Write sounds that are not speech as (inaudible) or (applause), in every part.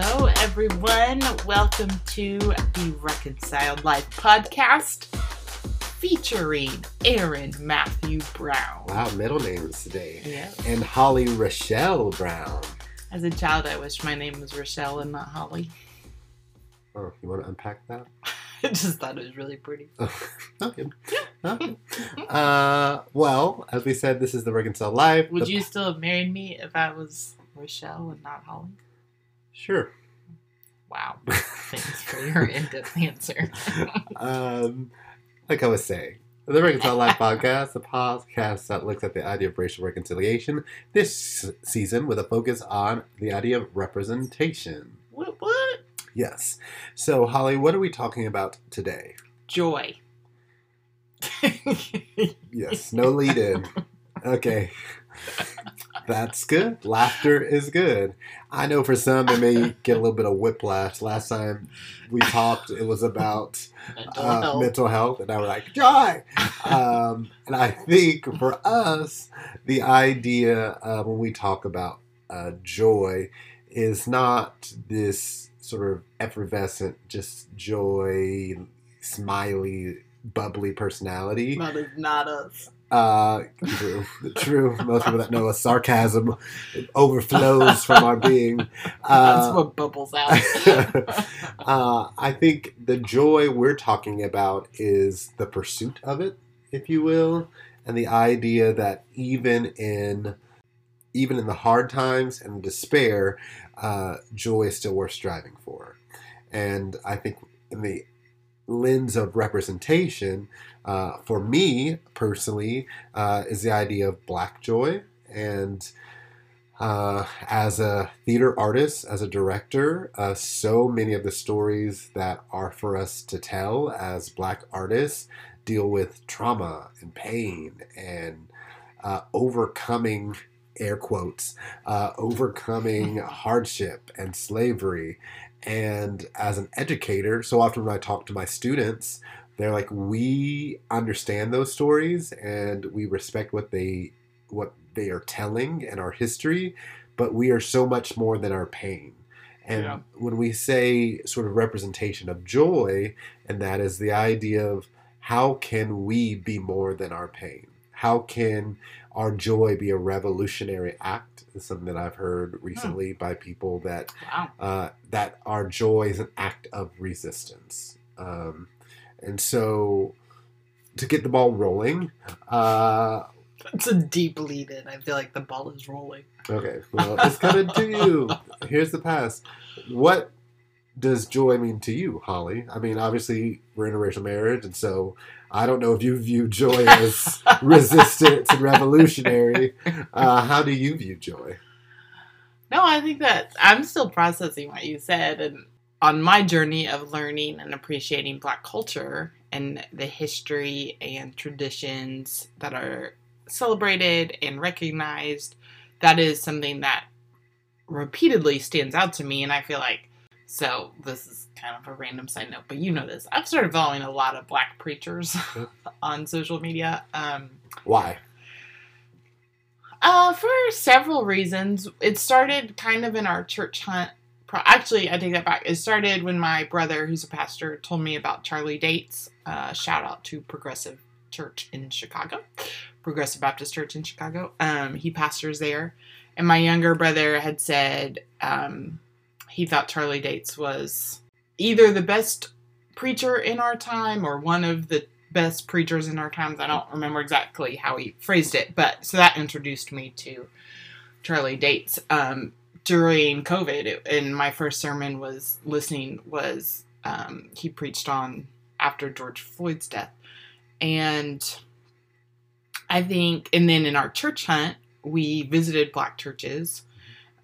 Hello, everyone. Welcome to the Reconciled Life podcast featuring Aaron Matthew Brown. Wow, middle names today. Yeah. And Holly Rochelle Brown. As a child, I wish my name was Rochelle and not Holly. Oh, you want to unpack that? (laughs) I just thought it was really pretty. (laughs) okay. okay. Uh, well, as we said, this is the Reconciled Life. Would the- you still have married me if I was Rochelle and not Holly? Sure. Wow. (laughs) Thanks for your in-depth answer. (laughs) um, like I was saying, the Reconciled Life podcast, a podcast that looks at the idea of racial reconciliation this season with a focus on the idea of representation. What? What? Yes. So, Holly, what are we talking about today? Joy. Yes, no lead in. (laughs) Okay. That's good. Laughter is good. I know for some it may get a little bit of whiplash. Last time we talked, it was about Mental uh, health. mental health, and I was like, joy. Um, and I think for us, the idea uh, when we talk about uh, joy is not this sort of effervescent, just joy, smiley, bubbly personality. That is not us. Uh, true, true. Most people that know us, sarcasm overflows from our being. (laughs) That's Uh, what bubbles out. (laughs) uh, I think the joy we're talking about is the pursuit of it, if you will, and the idea that even in even in the hard times and despair, uh, joy is still worth striving for. And I think in the lens of representation, uh, for me personally, uh, is the idea of black joy and uh, as a theater artist, as a director, uh, so many of the stories that are for us to tell as black artists deal with trauma and pain and uh, overcoming, air quotes, uh, overcoming (laughs) hardship and slavery. And as an educator, so often when I talk to my students, they're like, we understand those stories and we respect what they what they are telling and our history, but we are so much more than our pain. And Yeah. when we say sort of representation of joy, and that is the idea of how can we be more than our pain? How can our joy be a revolutionary act? Is something that I've heard recently by people that wow. uh, that our joy is an act of resistance. Um, and so, to get the ball rolling, uh, It's a deep lead in. I feel like the ball is rolling. okay, well, it's coming to you. Here's the pass. What does joy mean to you, Holly? I mean, obviously, we're in a racial marriage, and so I don't know if you view joy as (laughs) resistance and revolutionary. Uh, how do you view joy? No, I think that I'm still processing what you said. And on my journey of learning and appreciating Black culture and the history and traditions that are celebrated and recognized, that is something that repeatedly stands out to me. And I feel like, so this is kind of a random side note, but you know this. I've started following a lot of Black preachers (laughs) on social media. Um, Why? uh, for several reasons. It started kind of in our church hunt. Pro- Actually, I take that back. It started when my brother, who's a pastor, told me about Charlie Dates. Uh, shout out to Progressive Church in Chicago, Progressive Baptist Church in Chicago. Um, he pastors there. And my younger brother had said um, he thought Charlie Dates was either the best preacher in our time or one of the best preachers in our times. I don't remember exactly how he phrased it, but so that introduced me to Charlie Dates. Um, during COVID, and my first sermon was listening was um, he preached on after George Floyd's death, and I think, and then in our church hunt, we visited black churches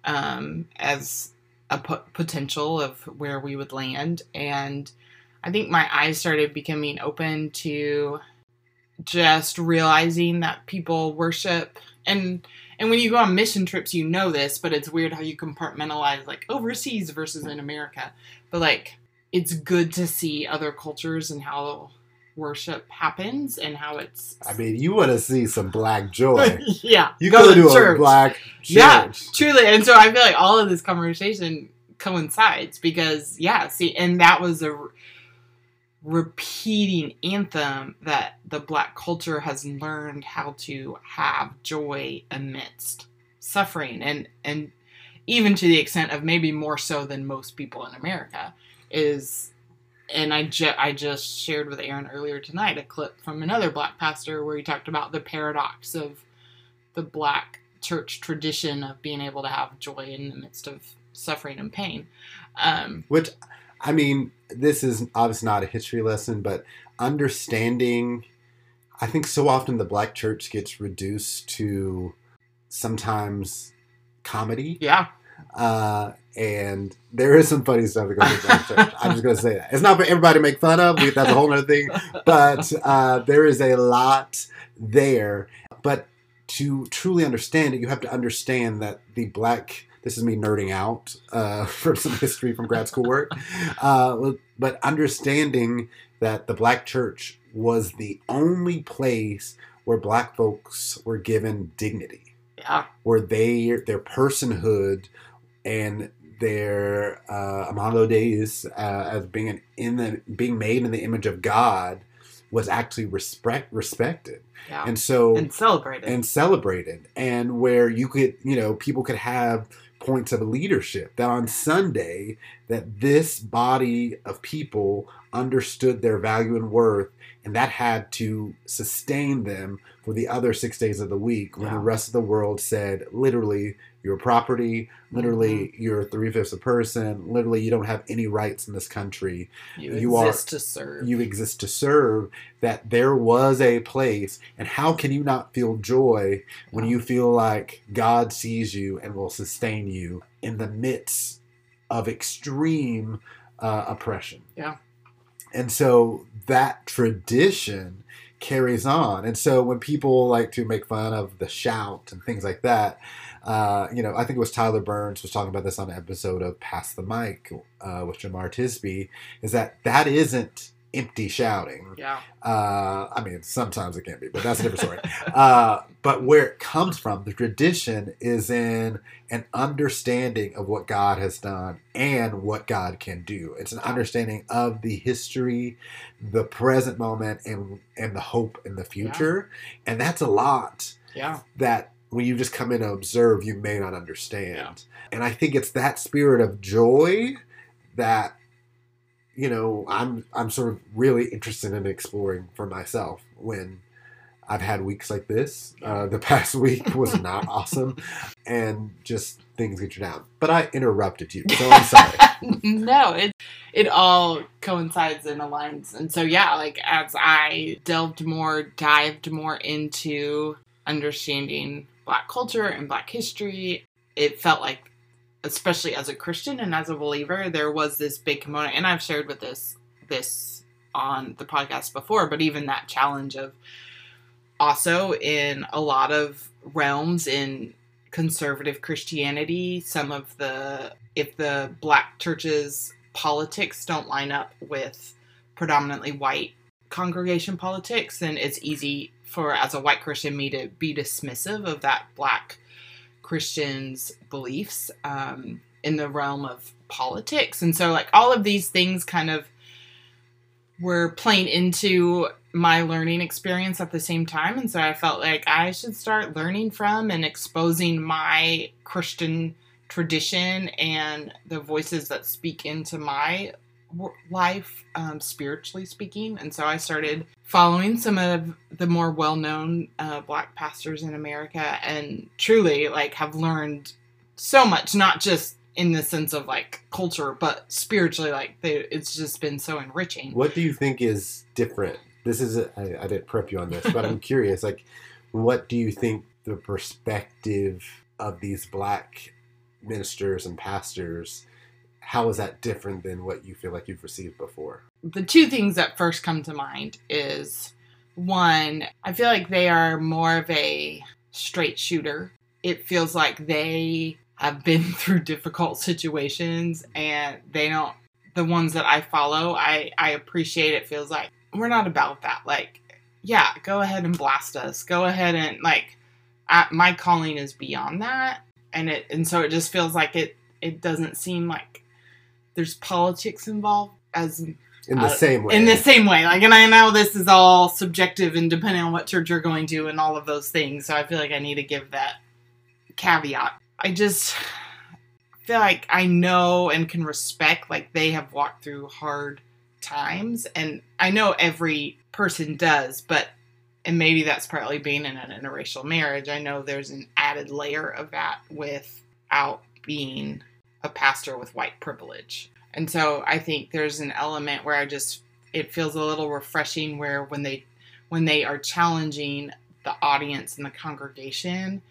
um, as a potential of where we would land, and I think my eyes started becoming open to just realizing that people worship and and when you go on mission trips you know this but it's weird how you compartmentalize like overseas versus in america but like it's good to see other cultures and how worship happens and how it's I mean, you want to see some black joy. (laughs) yeah You go to to, a black church. Yeah, truly and so i feel like all of this conversation coincides because yeah, see, and that was a re- repeating anthem that the black culture has learned how to have joy amidst suffering and and even to the extent of maybe more so than most people in America is and I, ju- I just shared with Aaron earlier tonight a clip from another black pastor where he talked about the paradox of the black church tradition of being able to have joy in the midst of suffering and pain. Um, Which, I mean, this is obviously not a history lesson, but understanding, I think so often the black church gets reduced to sometimes comedy. yeah, Uh, and there is some funny stuff that goes on in church. I'm just to say that. It's not for everybody to make fun of. We, that's a whole other thing. But uh, there is a lot there. But to truly understand it, you have to understand that the black. This is me nerding out uh, (laughs) from some history from grad school work. Uh, but understanding that the black church was the only place where black folks were given dignity yeah, where they their personhood and their uh, imago Dei uh, as being an, in the being made in the image of God was actually respect respected, yeah, and so and celebrated. and celebrated, and where you could you know people could have points of leadership that on Sunday that this body of people understood their value and worth and that had to sustain them for the other six days of the week when Yeah. the rest of the world said literally you're property literally Mm-hmm. you're three-fifths a person literally you don't have any rights in this country you, you are- exist to serve. you exist to serve that there was a place and how can you not feel joy when you feel like god sees you and will sustain you in the midst of extreme uh, oppression Yeah. And so that tradition carries on and so when people like to make fun of the shout and things like that uh, you know, I think it was Tyler Burns was talking about this on an episode of Pass the Mic uh, with Jemar Tisby. Is that that isn't empty shouting? yeah, Uh, I mean, sometimes it can be, but that's a different story. (laughs) uh, but where it comes from, the tradition is in an understanding of what God has done and what God can do. It's an understanding of the history, the present moment, and and the hope in the future. And that's a lot yeah, that when you just come in and observe, you may not understand. Yeah. And I think it's that spirit of joy that you know I'm I'm sort of really interested in exploring for myself when I've had weeks like this. Uh, the (laughs) past week was not awesome, and just things get you down. But I interrupted you, so I'm sorry. (laughs) no, it it all coincides and aligns. And so yeah, like as I delved more, dived more into understanding black culture and black history, it felt like especially as a Christian and as a believer, there was this big component and I've shared with this this on the podcast before, but even that challenge of also in a lot of realms in conservative Christianity, some of the if the black churches politics don't line up with predominantly white congregation politics, then it's easy for as a white Christian me to be dismissive of that black Christian's beliefs um, in the realm of politics. And so like all of these things kind of were playing into my learning experience at the same time. And so I felt like I should start learning from and exposing my Christian tradition and the voices that speak into my life, um, spiritually speaking. And so I started following some of the more well known uh, black pastors in America and truly like have learned so much, not just in the sense of like culture, but spiritually, like they, it's just been so enriching. What do you think is different? This is a, I, I didn't prep you on this, but I'm (laughs) curious. Like, what do you think the perspective of these black ministers and pastors? How is that different than what you feel like you've received before? the two things that first come to mind is one, I feel like they are more of a straight shooter. It feels like they have been (laughs) through difficult situations and they don't the ones that I follow, I I appreciate it feels like we're not about that. Like, yeah, go ahead and blast us. Go ahead and like my calling is beyond that and it and so it just feels like it it doesn't seem like there's politics involved as in the uh, same way. in the same way. Like, and I know this is all subjective and depending on what church you're going to and all of those things. So I feel like I need to give that caveat. I just feel like I know and can respect like they have walked through hard times, and I know every person does, but and maybe that's partly being in an interracial marriage. I know there's an added layer of that without being a pastor with white privilege. And so I think there's an element where I just it feels a little refreshing where when they when they are challenging the audience and the congregation,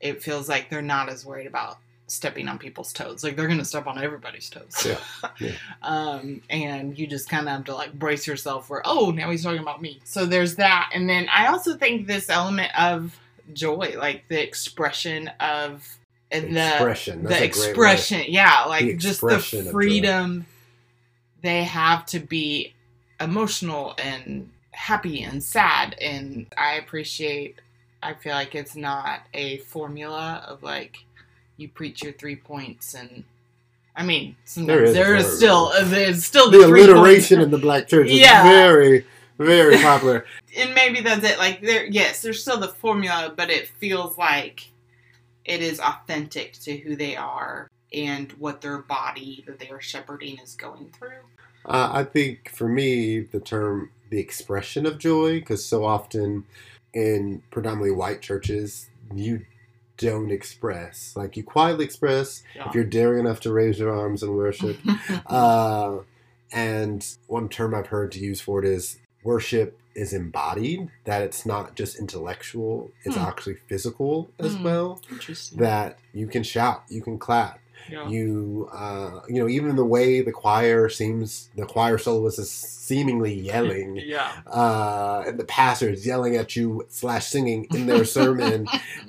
it feels like they're not as worried about stepping on people's toes. Like they're gonna step on everybody's toes. Yeah, (laughs) yeah. um, and you just kind of have to like brace yourself for oh now he's talking about me. So there's that, and then I also think this element of joy, like the expression of and the expression. That's the a great word. expression yeah like The just the freedom they have to be emotional and happy and sad and i appreciate i feel like it's not a formula of like you preach your three points and i mean sometimes is there is still there's still The the, alliteration in the black (laughs) church is Yeah. very, very (laughs) popular. and maybe that's it like there yes there's still the formula but it feels like it is authentic to who they are and what their body that they are shepherding is going through Uh, I think for me, the term the expression of joy, because so often in predominantly white churches, you don't express. Like you quietly express Yeah. if you're daring enough to raise your arms and worship. (laughs) uh, and one term I've heard to use for it is worship is embodied, that it's not just intellectual, it's Hmm. actually physical as Hmm. well. Interesting. That you can shout, you can clap, yeah. you uh, you know even the way the choir seems the choir soloist is seemingly yelling (laughs) yeah. uh, and the pastor is yelling at you slash singing in their (laughs) sermon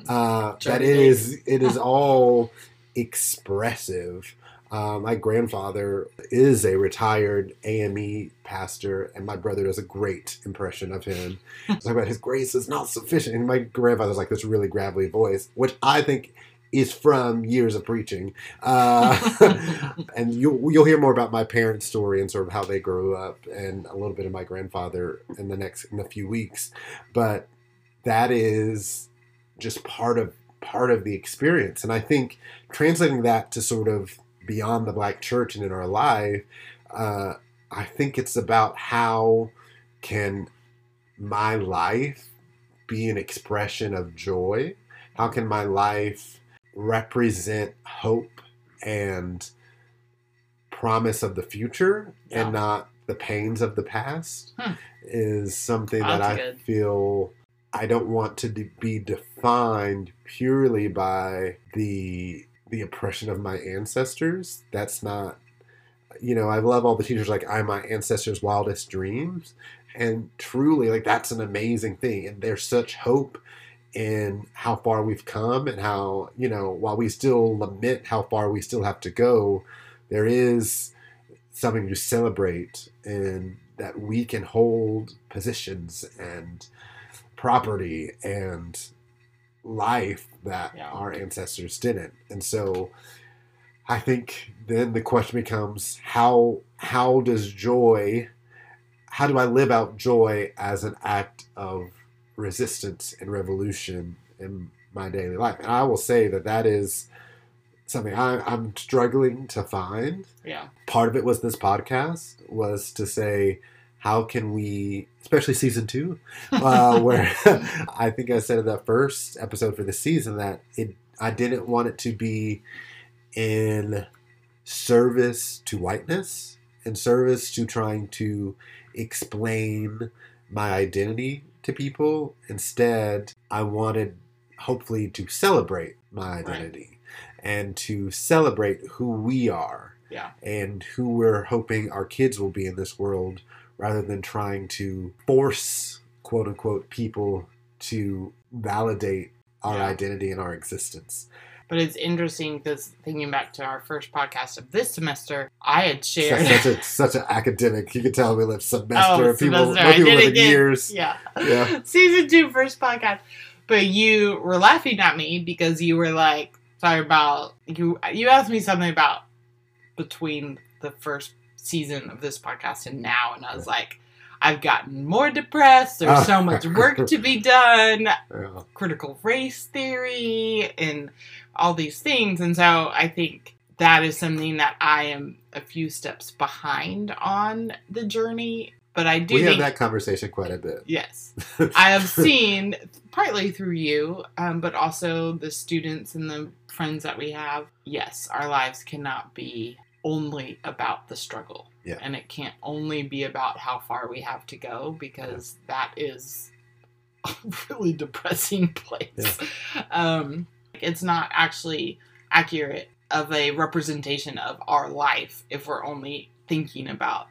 uh, that it is it is all expressive uh, my grandfather is a retired AME pastor, and my brother does a great impression of him. (laughs) Talk about his grace is not sufficient. And my grandfather's like this really gravelly voice, which I think is from years of preaching. Uh, (laughs) (laughs) and you'll you'll hear more about my parents' story and sort of how they grew up, and a little bit of my grandfather in the next in a few weeks. But that is just part of part of the experience, and I think translating that to sort of beyond the black church and in our life, uh, I think it's about how can my life be an expression of joy? How can my life represent hope and promise of the future Yeah. and not the pains of the past? Hmm. Is something that I good. feel I don't want to be defined purely by the the oppression of my ancestors. That's not you know, I love all the teachers like I'm my ancestors' wildest dreams. And truly, like that's an amazing thing. And there's such hope in how far we've come and how, you know, while we still lament how far we still have to go, there is something to celebrate and that we can hold positions and property and life that Yeah. our ancestors didn't. And so I think then the question becomes how how does joy how do I live out joy as an act of resistance and revolution in my daily life? And I will say that that is something I, I'm struggling to find Yeah. part of it was this podcast was to say how can we especially season two uh, (laughs) where (laughs) i think i said in that first episode for the season that it i didn't want it to be in service to whiteness in service to trying to explain my identity to people instead i wanted hopefully to celebrate my Right. identity and to celebrate who we are Yeah. and who we're hoping our kids will be in this world rather than trying to force quote unquote people to validate our Yeah. identity and our existence. But it's interesting because thinking back to our first podcast of this semester, I had Such, shared. such a such an academic. You could tell we live semester. Oh, people, semester. people live in years. yeah. Yeah. (laughs) Season two, first podcast. But you were laughing at me because you were like, sorry about you. You asked me something about between the first season of this podcast and now, and I was like, I've gotten more depressed. There's so (laughs) much work to be done. Yeah. Critical race theory and all these things, and so I think that is something that I am a few steps behind on the journey. But I do we have that conversation quite a bit. Yes. (laughs) I have seen, partly through you, um, but also the students and the friends that we have, yes, our lives cannot be only about the struggle. Yeah. And it can't only be about how far we have to go because that is (laughs) a really depressing place. (laughs) Um, it's not actually accurate of a representation of our life if we're only thinking about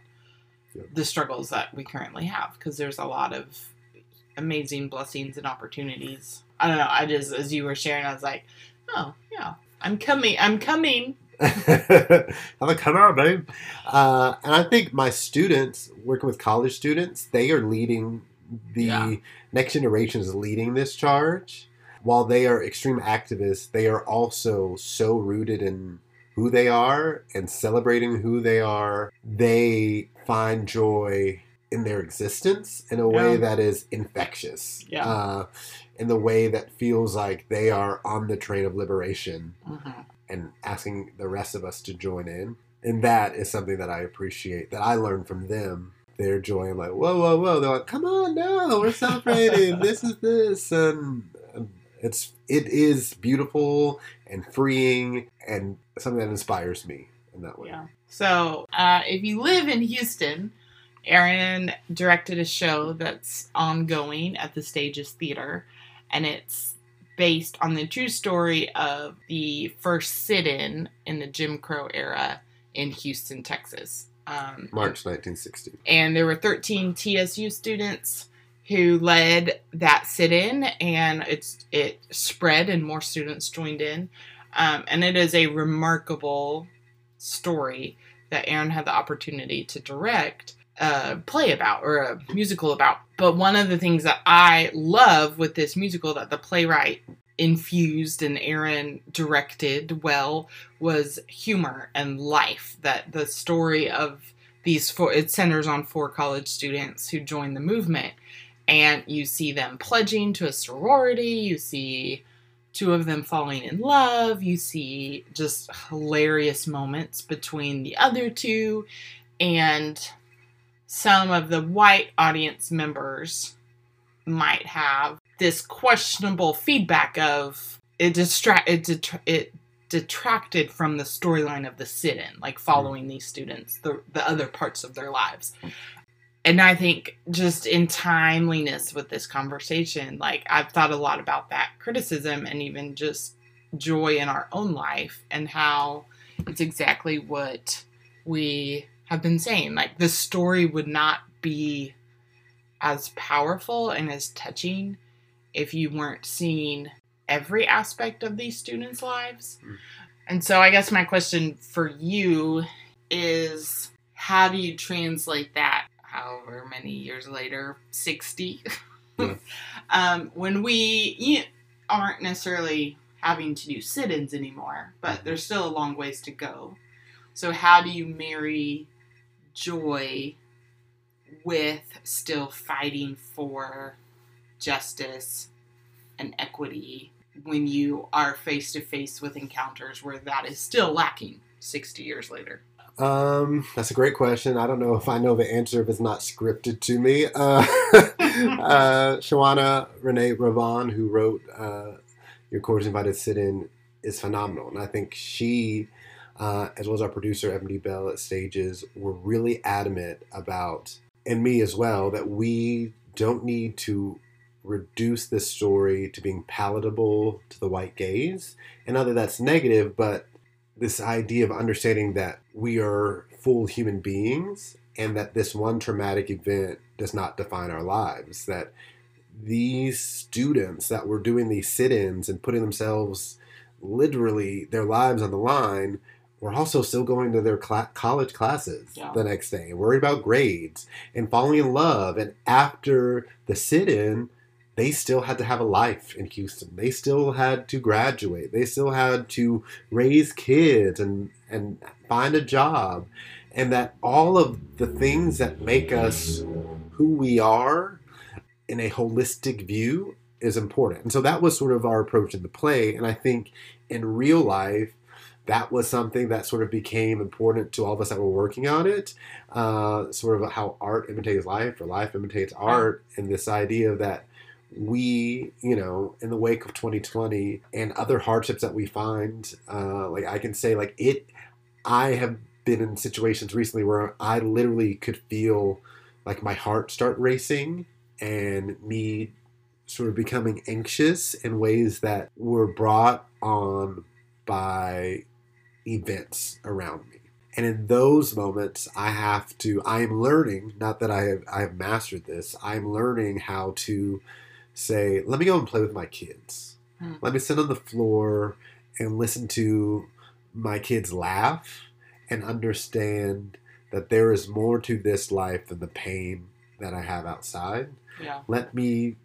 Yeah. the struggles that we currently have because there's a lot of amazing blessings and opportunities. I don't know. I just, as you were sharing, I was like, oh, yeah, I'm coming. I'm coming. (laughs) I'm like, come on, babe. Uh, and I think my students, working with college students, they are leading the Yeah. next generation is leading this charge. While they are extreme activists, they are also so rooted in who they are and celebrating who they are. They find joy in their existence in a way Yeah. that is infectious. Yeah. Uh, in the way that feels like they are on the train of liberation Mhm. And asking the rest of us to join in. And that is something that I appreciate that I learned from them. Their joy. I'm like, whoa, whoa, whoa. They're like, come on, no, we're celebrating. (laughs) this is this. And um, it's it is beautiful and freeing and something that inspires me in that way. Yeah. So, uh, if you live in Houston, Aaron directed a show that's ongoing at the Stages Theater, and it's based on the true story of the first sit-in in the Jim Crow era in Houston, Texas. Um, March 1960. and there were 13 TSU students who led that sit-in, and it's it spread, and more students joined in, um, and it is a remarkable story that Aaron had the opportunity to direct a play about or a musical about. But one of the things that I love with this musical that the playwright infused and Aaron directed well was humor and life. That the story of these four it centers on four college students who join the movement and you see them pledging to a sorority you see two of them falling in love you see just hilarious moments between the other two and some of the white audience members might have this questionable feedback of it distract it, it detracted from the storyline of the sit-in like following these students the, the other parts of their lives. And i think just in timeliness with this conversation like i've thought a lot about that criticism and even just joy in our own life and how it's exactly what we have been saying like the story would not be as powerful and as touching if you weren't seeing every aspect of these students' lives. Mm. And so I guess my question for you is how do you translate that however many years later, 60? Yeah. (laughs) um, when we you aren't necessarily having to do sit ins anymore, but there's still a long ways to go. So, how do you marry joy with still fighting for justice and equity when you are face to face with encounters where that is still lacking 60 years later? Um, that's a great question. I don't know if I know the answer if it's not scripted to me. Uh, (laughs) uh, (laughs) Shawana Renee Ravon, who wrote uh, Your Court's Invited Sit In, is phenomenal. And I think she, uh, as well as our producer, D. Bell at Stages, were really adamant about, and me as well, that we don't need to reduce this story to being palatable to the white gaze. And not that that's negative, but this idea of understanding that we are full human beings and that this one traumatic event does not define our lives. That these students that were doing these sit ins and putting themselves literally their lives on the line were also still going to their cla college classes Yeah. the next day worried about grades and falling in love. And after the sit in, they still had to have a life in Houston. They still had to graduate. They still had to raise kids and and find a job. And that all of the things that make us who we are in a holistic view is important. And so that was sort of our approach in the play. And I think in real life, that was something that sort of became important to all of us that were working on it. Uh, sort of how art imitates life or life imitates art, and this idea that we, you know, in the wake of 2020 and other hardships that we find, uh, like I can say, like it, I have been in situations recently where I literally could feel like my heart start racing and me sort of becoming anxious in ways that were brought on by events around me. And in those moments, I have to, I am learning, not that I have, I have mastered this, I'm learning how to say, let me go and play with my kids. Hmm. Let me sit on the floor and listen to my kids laugh and understand that there is more to this life than the pain that I have outside. Yeah. Let me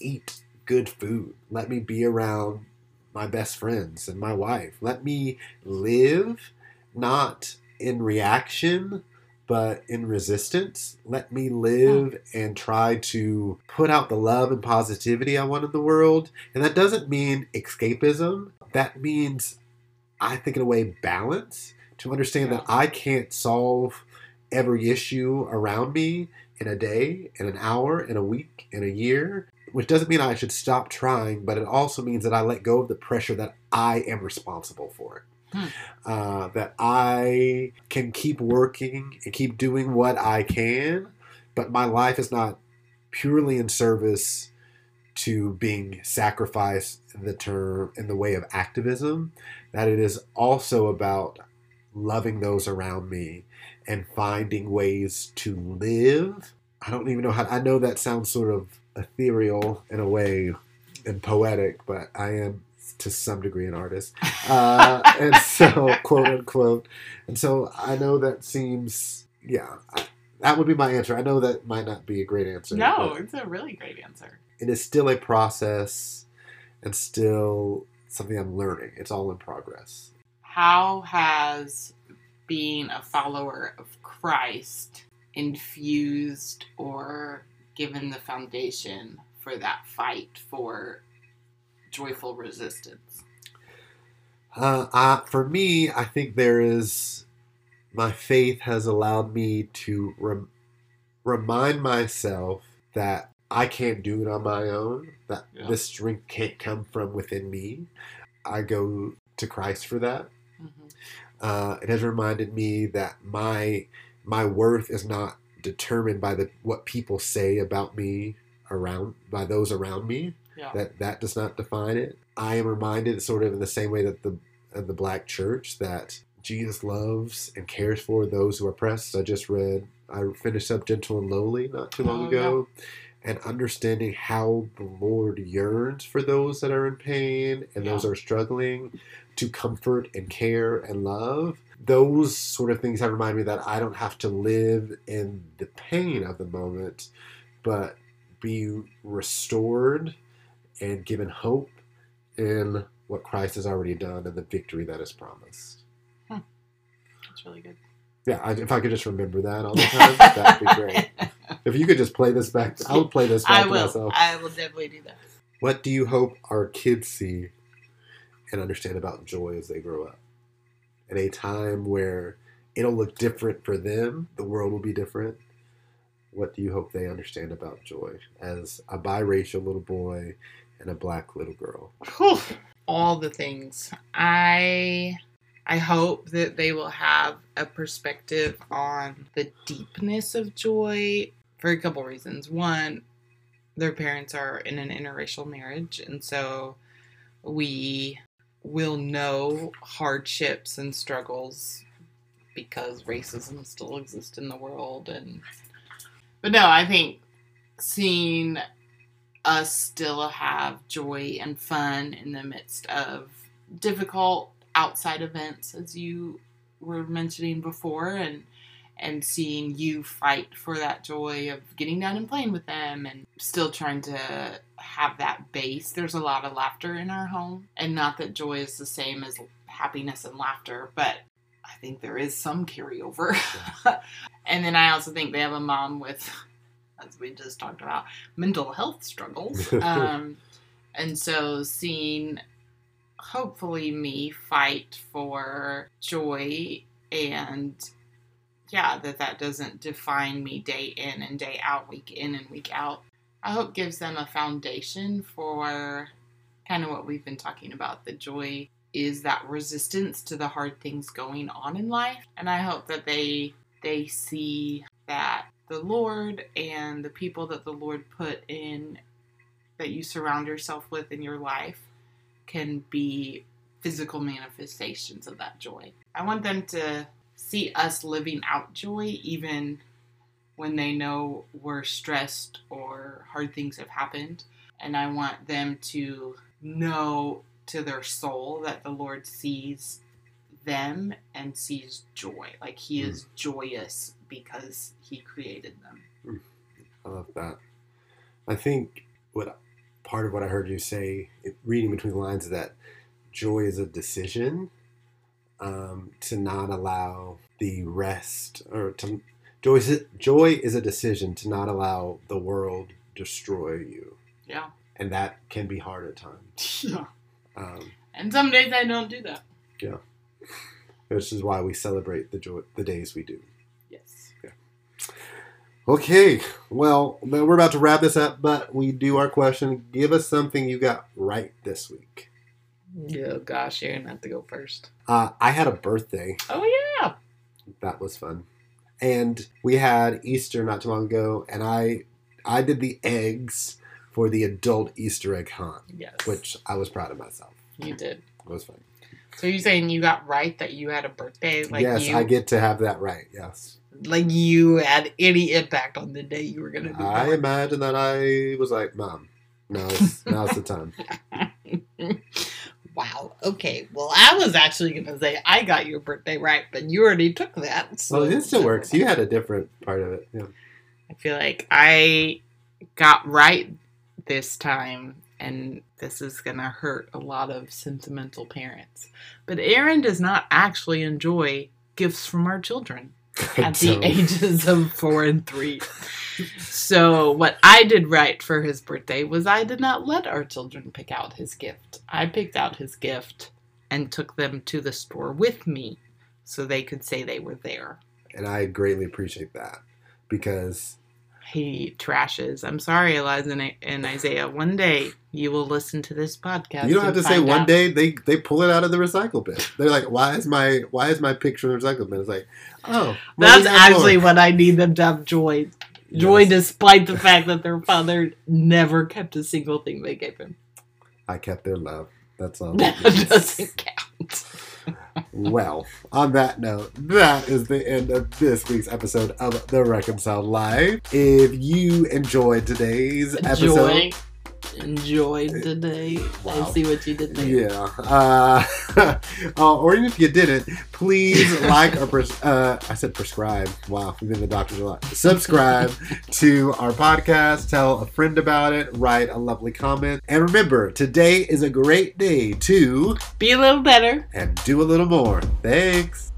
eat good food. Let me be around my best friends and my wife. Let me live not in reaction, but in resistance. Let me live and try to put out the love and positivity I want in the world. And that doesn't mean escapism. That means, I think, in a way, balance to understand that I can't solve every issue around me in a day, in an hour, in a week, in a year. Which doesn't mean I should stop trying, but it also means that I let go of the pressure that I am responsible for it Hmm. uh, that I can keep working and keep doing what I can, but my life is not purely in service to being sacrificed in the term in the way of activism. That it is also about loving those around me and finding ways to live. I don't even know how. I know that sounds sort of ethereal in a way and poetic, but I am to some degree an artist. (laughs) Uh, and so, quote unquote. And so I know that seems, yeah, I, that would be my answer. I know that might not be a great answer. No, it's a really great answer. it is still a process and still something I'm learning. It's all in progress. How has being a follower of Christ infused or given the foundation for that fight for joyful resistance? Uh, uh, for me, I think there is my faith has allowed me to rem- remind myself that I can't do it on my own. That Yeah. this strength can't come from within me. I go to Christ for that. Mhm. Uh, it has reminded me that my my worth is not determined by the what people say about me around by those around me Yeah. that that does not define it. I am reminded, sort of in the same way that the the black church, that Jesus loves and cares for those who are oppressed. I just read, I finished up "Gentle and Lowly" not too long Oh, ago, and understanding how the Lord yearns for those that are in pain and those Yeah. that are struggling, to comfort and care and love. Those sort of things have reminded me that I don't have to live in the pain of the moment, but be restored and given hope in what Christ has already done and the victory that is promised. Hmm. That's really good. Yeah, I, if I could just remember that all the time, that'd be great. (laughs) If you could just play this back, I'll play this back I to will. myself. I will definitely do that. What do you hope our kids see and understand about joy as they grow up? In a time where it'll look different for them, the world will be different. What do you hope they understand about joy as a biracial little boy and a black little girl? All the things. I I hope that they will have a perspective on the deepness of joy for a couple reasons. One, their parents are in an interracial marriage, and so we will know hardships and struggles because racism still exists in the world and but no, I think seeing us still have joy and fun in the midst of difficult outside events as you were mentioning before and and seeing you fight for that joy of getting down and playing with them and still trying to have that base. There's a lot of laughter in our home, and not that joy is the same as happiness and laughter, but I think there is some carryover. (laughs) and then I also think they have a mom with, (laughs) as we just talked about, mental health struggles. (laughs) Um, and so seeing hopefully me fight for joy and yeah that that doesn't define me day in and day out week in and week out i hope gives them a foundation for kind of what we've been talking about the joy is that resistance to the hard things going on in life and i hope that they they see that the lord and the people that the lord put in that you surround yourself with in your life can be physical manifestations of that joy. I want them to see us living out joy even when they know we're stressed or hard things have happened. And I want them to know to their soul that the Lord sees them and sees joy. Like He hmm. is joyous because He created them. Hmm. I love that. I think what part of what I heard you say, reading between the lines, is that joy is a decision um, to not allow the rest, or to joy is, joy is a decision to not allow the world destroy you. Yeah. And that can be hard at times. (laughs) Yeah. Um, And some days I don't do that. Yeah. Which is why we celebrate the joy, the days we do. Yes. Okay, well, we're about to wrap this up, but we do our question. Give us something you got right this week. Oh gosh, you're gonna have to go first. Uh, I had a birthday. Oh yeah. That was fun. And we had Easter not too long ago, and I I did the eggs for the adult Easter egg hunt, Yes. which I was proud of myself. you did. It was fun. So you're saying you got right that you had a birthday? Like yes, you, I get to have that right. Yes, like you had any impact on the day you were gonna be I born. imagine that I was like, "Mom, now's now's the time." (laughs) wow. Okay. Well, I was actually gonna say I got your birthday right, but you already took that. So Well, it still works. You had a different part of it. Yeah. I feel like I got right this time, and this is gonna hurt a lot of sentimental parents. But Aaron does not actually enjoy gifts from our children (laughs) at the ages of four and three. (laughs) So, what I did right for his birthday was I did not let our children pick out his gift. I picked out his gift and took them to the store with me so they could say they were there. and I greatly appreciate that because He trashes. I'm sorry, Eliza and- Isaiah. One day you will listen to this podcast. you don't have to say one out. day they they pull it out of the recycle bin. They're like, "Why is my why is my picture in the recycle bin?" It's like, "Oh, That's actually more." what I need them to have joy. Joy, despite the fact that their father never kept a single thing they gave him. I kept their love. That's all. (laughs) That doesn't count. well, on that note, that is the end of this week's episode of The Reconciled Life. If you enjoyed today's episode. Enjoyed today. Wow. I see what you did there. Yeah. Uh, (laughs) uh, or even if you didn't, please (laughs) like or pres- uh, I said prescribe. Wow, we've been the doctors a lot. Subscribe (laughs) to our podcast. Tell a friend about it. Write a lovely comment. And remember, today is a great day to Be a little better. and do a little more. Thanks.